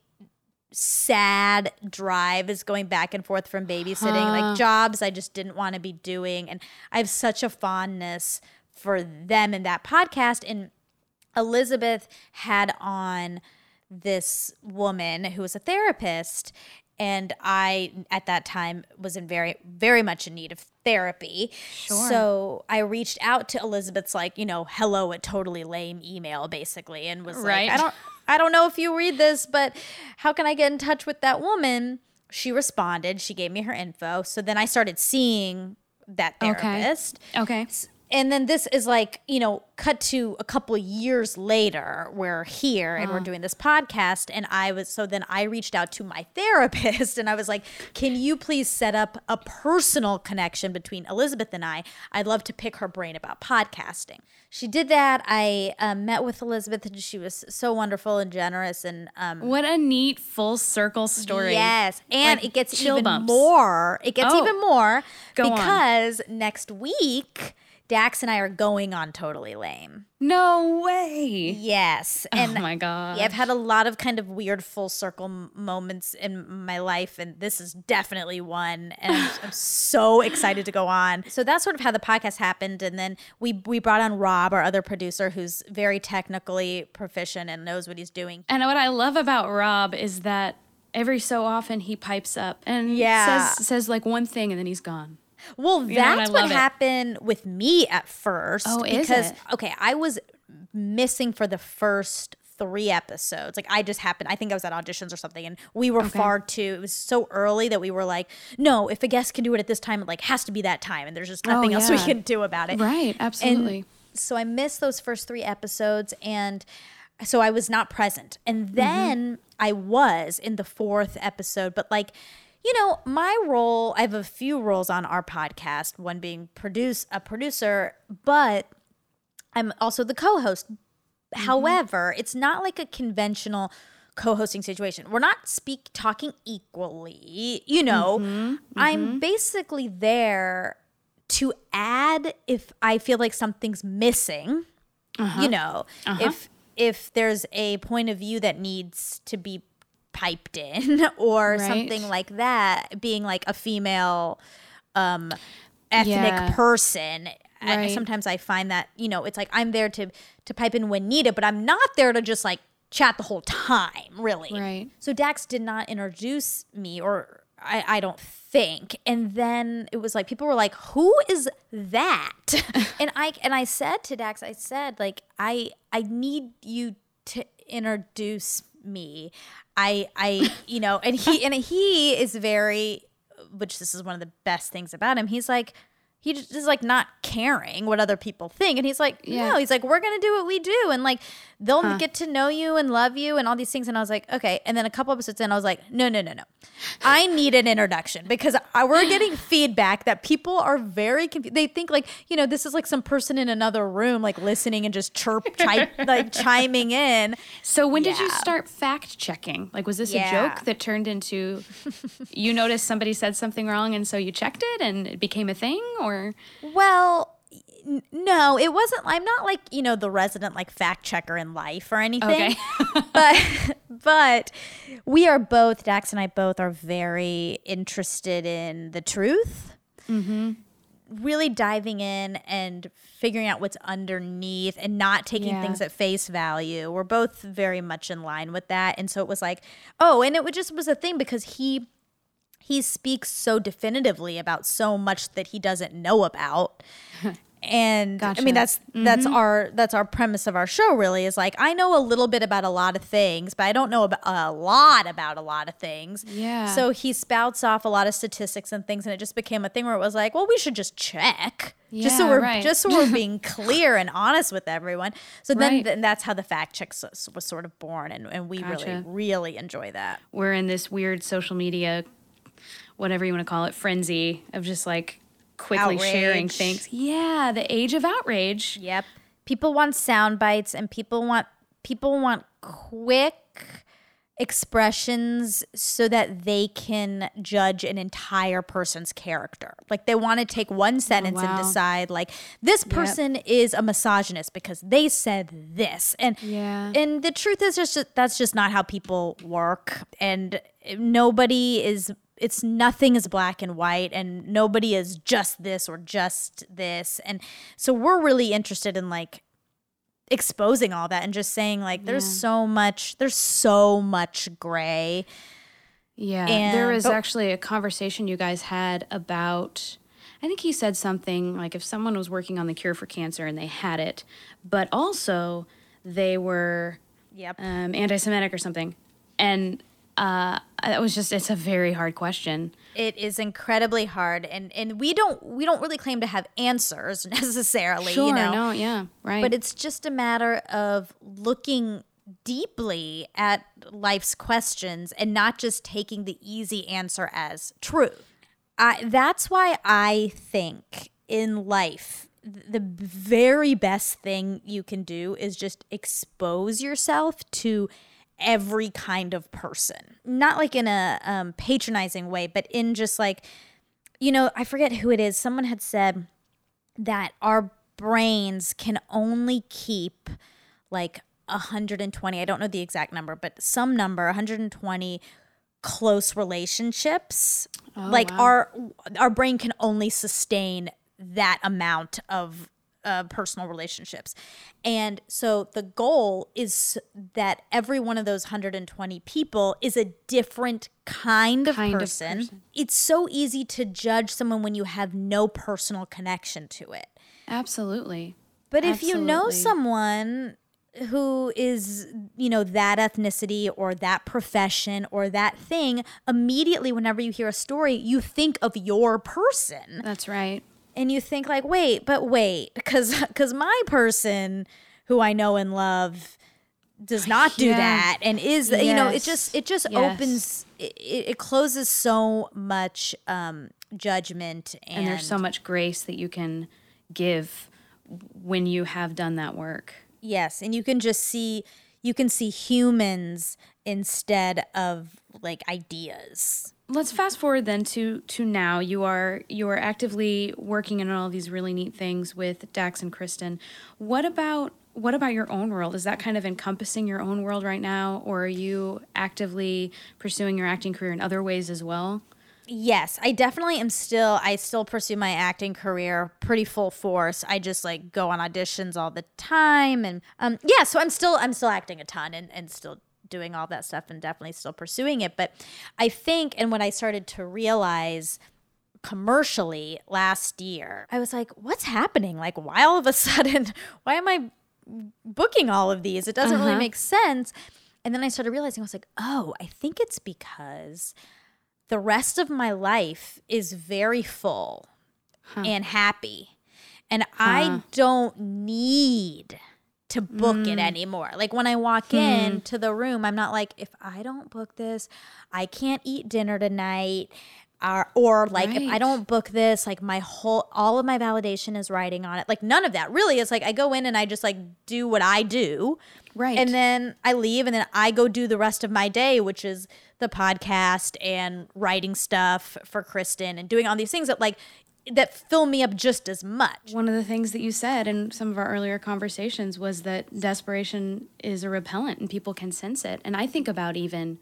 sad drives going back and forth from babysitting, like jobs I just didn't want to be doing. And I have such a fondness for them in that podcast. And Elizabeth had on this woman who was a therapist. And I, at that time, was in very, very much in need of therapy.
Sure.
So I reached out to Elizabeth's, like, you know, hello at totally laime email, basically, and was
Right.
like, I don't, I don't know if you read this, but how can I get in touch with that woman? She responded. She gave me her info. So then I started seeing that therapist.
Okay.
therapist.
Okay.
And then this is like, you know, cut to a couple years later, we're here and we're doing this podcast. And I was, so then I reached out to my <laughs> therapist and I was like, can you please set up a personal connection between Elizabeth and I? I'd love to pick her brain about podcasting. She did that. I um, met with Elizabeth and she was so wonderful and generous. And um,
What a neat full circle story.
Yes, and
Like
it gets even
bumps.
more. It gets
Oh.
even more
Go on.
because next week Dax and I are going on Totally Laime.
No way.
Yes, oh and
oh my god.
yeah, I've had a lot of kind of weird full circle m- moments in my life, and this is definitely one. And I'm, I'm so excited to go on. So that's sort of how the podcast happened, and then we we brought on Rob, our other producer, who's very technically proficient and knows what he's doing.
And what I love about Rob is that every so often he pipes up and
Yeah.
says says like one thing and then he's gone.
Well,
and I
that's what
it.
happened with me at first.
Oh, is
because
it?
okay, I was missing for the first three episodes. Like I just happened. I think I was at auditions or something, and we were far too. It was so early that we were like, no, if a guest can do it at this time, it like has to be that time, and there's just nothing else we
Oh,
can do about it.
Right, absolutely.
so I missed those first three episodes, and so I was not present.
Mm-hmm.
And then I was in the fourth episode, but like, you know, my role, I have a few roles on our podcast, one being produce a producer, but I'm also the co-host.
Mm-hmm.
However, it's not like a conventional co-hosting situation. We're not speak talking equally, you know.
Mm-hmm.
I'm basically there to add if I feel like something's missing.
Uh-huh.
You know, if if there's a point of view that needs to be piped in <laughs> or
Right.
something like that, being like a female um ethnic
Yeah.
person. I-
Right.
sometimes I find that, you know, it's like I'm there to to pipe in when needed, but I'm not there to just like chat the whole time, really.
Right.
So Dax did not introduce me or I, I don't think. And then it was like people were like, Who is that? <laughs> <laughs> and I and I said to Dax, I said, like, I I need you to introduce me. I I <laughs> you know, and he and he is very which this is one of the best things about him. He's like he just is like not caring what other people think. And he's like,
Yeah.
no, he's like, we're going to do what we do. And like, they'll get to know you and love you and all these things. And I was like, okay. And then a couple episodes in, I was like, no, no, no, no. I need an introduction because I, we're <gasps> getting feedback that people are very confused. They think like, you know, this is like some person in another room, like listening and just chirp, chi- <laughs> like chiming in.
So when did you start fact checking? Like was this a joke that turned into you noticed somebody said something wrong and so you checked it and it became a thing or
Well, n- no, it wasn't. I'm not like you know the resident like fact checker in life or anything.
Okay. <laughs>
but but we are both Dax and I both are very interested in the truth. mm-hmm. Really diving in and figuring out what's underneath and not taking
Yeah.
things at face value. We're both very much in line with that. And so it was like, oh, and it would just was a thing because he he speaks so definitively about so much that he doesn't know about. <laughs> And I mean
Gotcha.
that's that's mm-hmm. our that's our premise of our show really is like I know a little bit about a lot of things, but I don't know about a lot about a lot of things.
Yeah.
So he spouts off a lot of statistics and things and it just became a thing where it was like, well, we should just check. just so we're
right.
just so we're being <laughs> clear and honest with everyone. So then,
Right.
then that's how the fact check s- was sort of born and, and we really really enjoy that.
we're in this weird social media whatever you want to call it frenzy of just like quickly sharing things. Yeah, the age of outrage.
Yep. People want sound bites and people want people want quick expressions so that they can judge an entire person's character. Like they want to take one oh, sentence and
wow.
decide like this person is a misogynist because they said this. And
Yeah.
and the truth is just that's just not how people work and nobody is it's nothing is black and white and nobody is just this or just this. And so we're really interested in like exposing all that and just saying like there's so much there's so much gray
Yeah.
And-
there was
but-
actually a conversation you guys had about I think he said something like if someone was working on the cure for cancer and they had it, but also they were
yep
um, anti-Semitic or something, and uh, it was just it's a very hard question.
it is incredibly hard and and we don't we don't really claim to have answers <laughs> necessarily
Sure,
you know
no, yeah, right.
but it's just a matter of looking deeply at life's questions and not just taking the easy answer as true. I, that's why I think in life, the very best thing you can do is just expose yourself to every kind of person. Not like in a um, patronizing way, but in just like, you know, I forget who it is. Someone had said that our brains can only keep like 120 i don't know the exact number but some number 120 close relationships like our our brain can only sustain that amount of uh, personal relationships and so the goal is that every one of those 120 people is a different kind of,
Kind of
person.
person.
it's so easy to judge someone when you have no personal connection to it
Absolutely.
but if you know someone who is, you know, that ethnicity or that profession or that thing, immediately whenever you hear a story, you think of your person
That's right.
And you think like, "Wait, but wait, cuz cuz my person who I know and love does <sighs> not do
Yeah.
that and is you know it just it just
Yes.
opens it, it closes so much um judgment and,
And there's so much grace that you can give when you have done that work.
Yes, and you can just see you can see humans instead of like ideas.
Let's fast forward then to to now. You are you are actively working in all these really neat things with dax and kristen. What about what about your own world? Is that kind of encompassing your own world right now or are you actively pursuing your acting career in other ways as well?
Yes, I definitely am still I still pursue my acting career pretty full force. I just like go on auditions all the time and um yeah, so I'm still I'm still acting a ton and and still doing all that stuff and definitely still pursuing it, but I think and when I started to realize commercially last year, I was like, what's happening? Like why all of a <laughs> sudden why am I booking all of these? It doesn't really uh-huh. make sense. And then I started realizing I was like, "Oh, I think it's because the rest of my life is very full and happy. And I don't need to book it mm. anymore. Like when I walk in hmm. to the room, I'm not like, if I don't book this, I can't eat dinner tonight. Or, or like if I don't book this, like my whole all of my validation is riding on it. Like none of that really. It's like I go in and I just like do what I do,
Right.
And then I leave, and then I go do the rest of my day, which is the podcast and writing stuff for Kristen and doing all these things that like that fill me up just as much.
one of the things that you said in some of our earlier conversations was that desperation is a repellent and people can sense it. And i think about even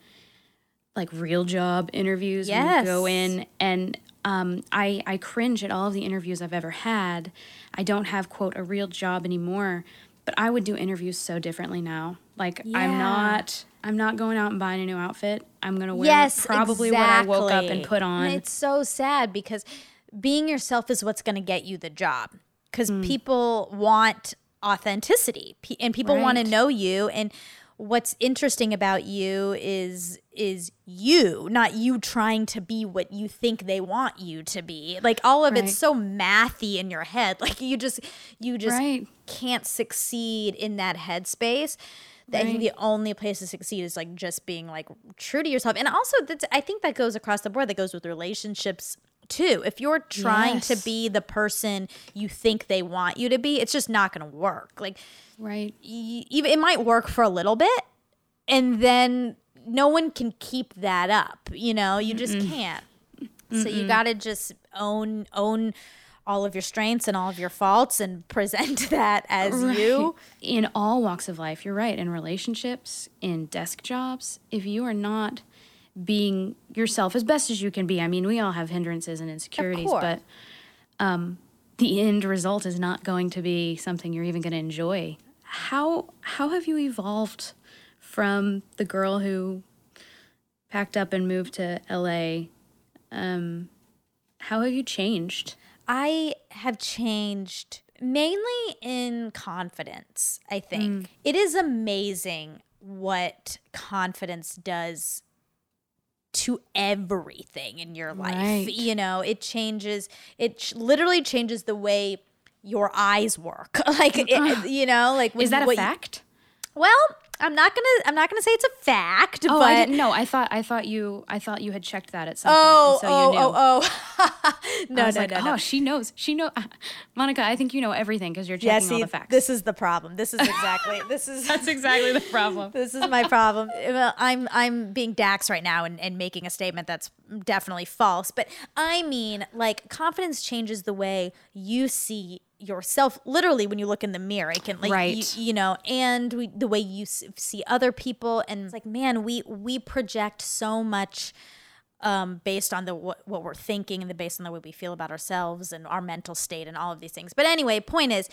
like real job interviews when
Yes.
you go in and um, I, I cringe at all of the interviews i've ever had. I don't have quote a real job anymore but i would do interviews so differently now. Like i'm not i'm not going out and buying a new outfit. I'm going to wear
yes,
probably what i woke up and put on.
And it's so sad because being yourself is what's going to get you the job because
Hmm.
people want authenticity and people want to know you and what's interesting about you is is you not you trying to be what you think they want you to be like all of
Right.
it's so mathy in your head <laughs> like you just you just
Right.
can't succeed in that headspace I think
Right.
the only place to succeed is like just being like true to yourself. And also that's I think that goes across the board. That goes with relationships too. If you're trying to be the person you think they want you to be, it's just not going to work. Like
Right.
y- even it might work for a little bit and then no one can keep that up you know? You just can't. So you got to just own own all of your strengths and all of your faults and <laughs> present that as you.
In all walks of life you're right in relationships in desk jobs if you are not being yourself as best as you can be. I mean we all have hindrances and insecurities but um, the end result is not going to be something you're even going to enjoy. How how have you evolved from the girl who packed up and moved to la um, how have you changed?
I have changed mainly in confidence, I think. It is amazing what confidence does to everything in your life.
Right.
You know, it changes, it ch- literally changes the way your eyes work. <laughs> like, it, you know, like
is that a
what you-
fact
well, I'm not gonna. I'm not gonna say it's a fact.
Oh,
but
I didn't know. I thought I thought you I thought you had checked that at some
Oh,
point. so
oh,
you knew.
oh, oh, <laughs> no, no,
like,
no,
oh,
no.
she knows. She know, <laughs> Monica. I think you know everything because you're checking
Yeah,
all the facts.
this is the problem. This is exactly. <laughs> This is
That's exactly the problem.
this is my problem. Well, I'm I'm being Dax right now and, and making a statement that's definitely false. But I mean, like confidence changes the way you see yourself. Literally, when you look in the mirror, it can like
Right.
you, you know, and we, the way you see other people, and it's like, man, we we project so much. Um, based on the what, what we're thinking and the based on the way we feel about ourselves and our mental state and all of these things. But anyway, point is,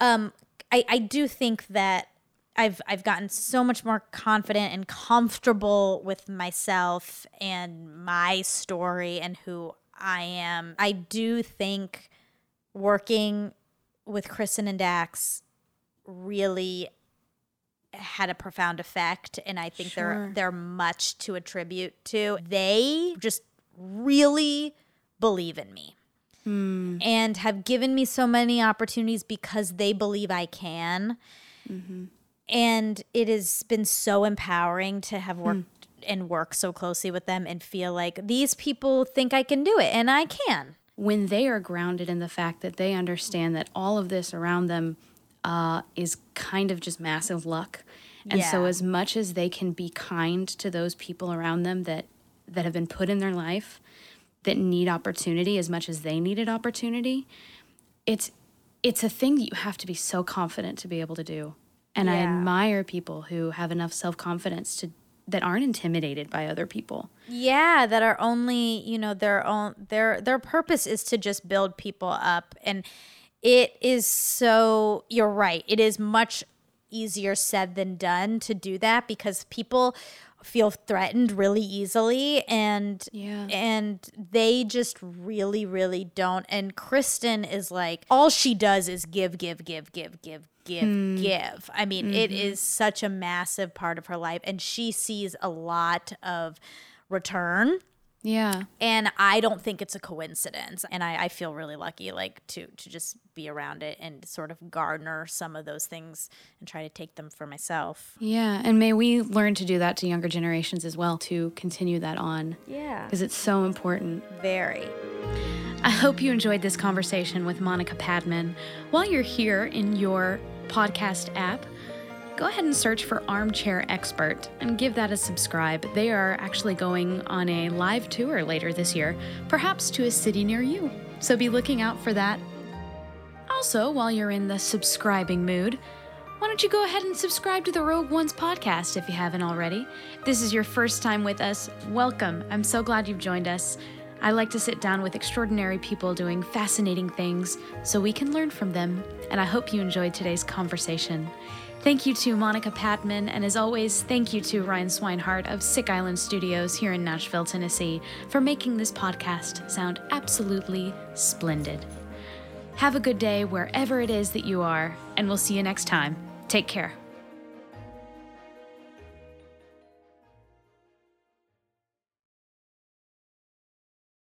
um, I, I do think that I've I've gotten so much more confident and comfortable with myself and my story and who I am. I do think working with Kristen and Dax really had a profound effect and I think
Sure.
they're they're much to attribute to. They just really believe in me hmm. and have given me so many opportunities because they believe I can. Mm-hmm. And it has been so empowering to have hmm. worked and work so closely with them and feel like these people think I can do it and I can.
When they are grounded in the fact that they understand that all of this around them uh, is kind of just massive luck, and so as much as they can be kind to those people around them that that have been put in their life that need opportunity as much as they needed opportunity, it's it's a thing that you have to be so confident to be able to do. And I admire people who have enough self-confidence to that aren't intimidated by other people.
Yeah, that are only, you know, their own their their purpose is to just build people up and it is so you're right. It is much easier said than done to do that because people feel threatened really easily and
Yeah.
and they just really really don't and Kristen is like all she does is give give give give give give hmm. give. I mean it mm-hmm. is such a massive part of her life and she sees a lot of return.
Yeah.
and i don't think it's a coincidence and i, I feel really lucky like to to just be around it and sort of garner some of those things and try to take them for myself.
Yeah, and may we learn to do that to younger generations as well to continue that on.
Yeah.
Because it's so important.
very.
I hope you enjoyed this conversation with Monica Padman. While you're here in your podcast app, go ahead and search for Armchair Expert and give that a subscribe. They are actually going on a live tour later this year, perhaps to a city near you. So be looking out for that. Also, while you're in the subscribing mood, why don't you go ahead and subscribe to the Rogue Ones podcast if you haven't already? This is your first time with us, welcome. I'm so glad you've joined us. I like to sit down with extraordinary people doing fascinating things so we can learn from them, and I hope you enjoyed today's conversation. Thank you to Monica Padman, and as always, thank you to Ryan Swinehart of Sick Island Studios here in Nashville, Tennessee, for making this podcast sound absolutely splendid. Have a good day wherever it is that you are, and we'll see you next time. Take care.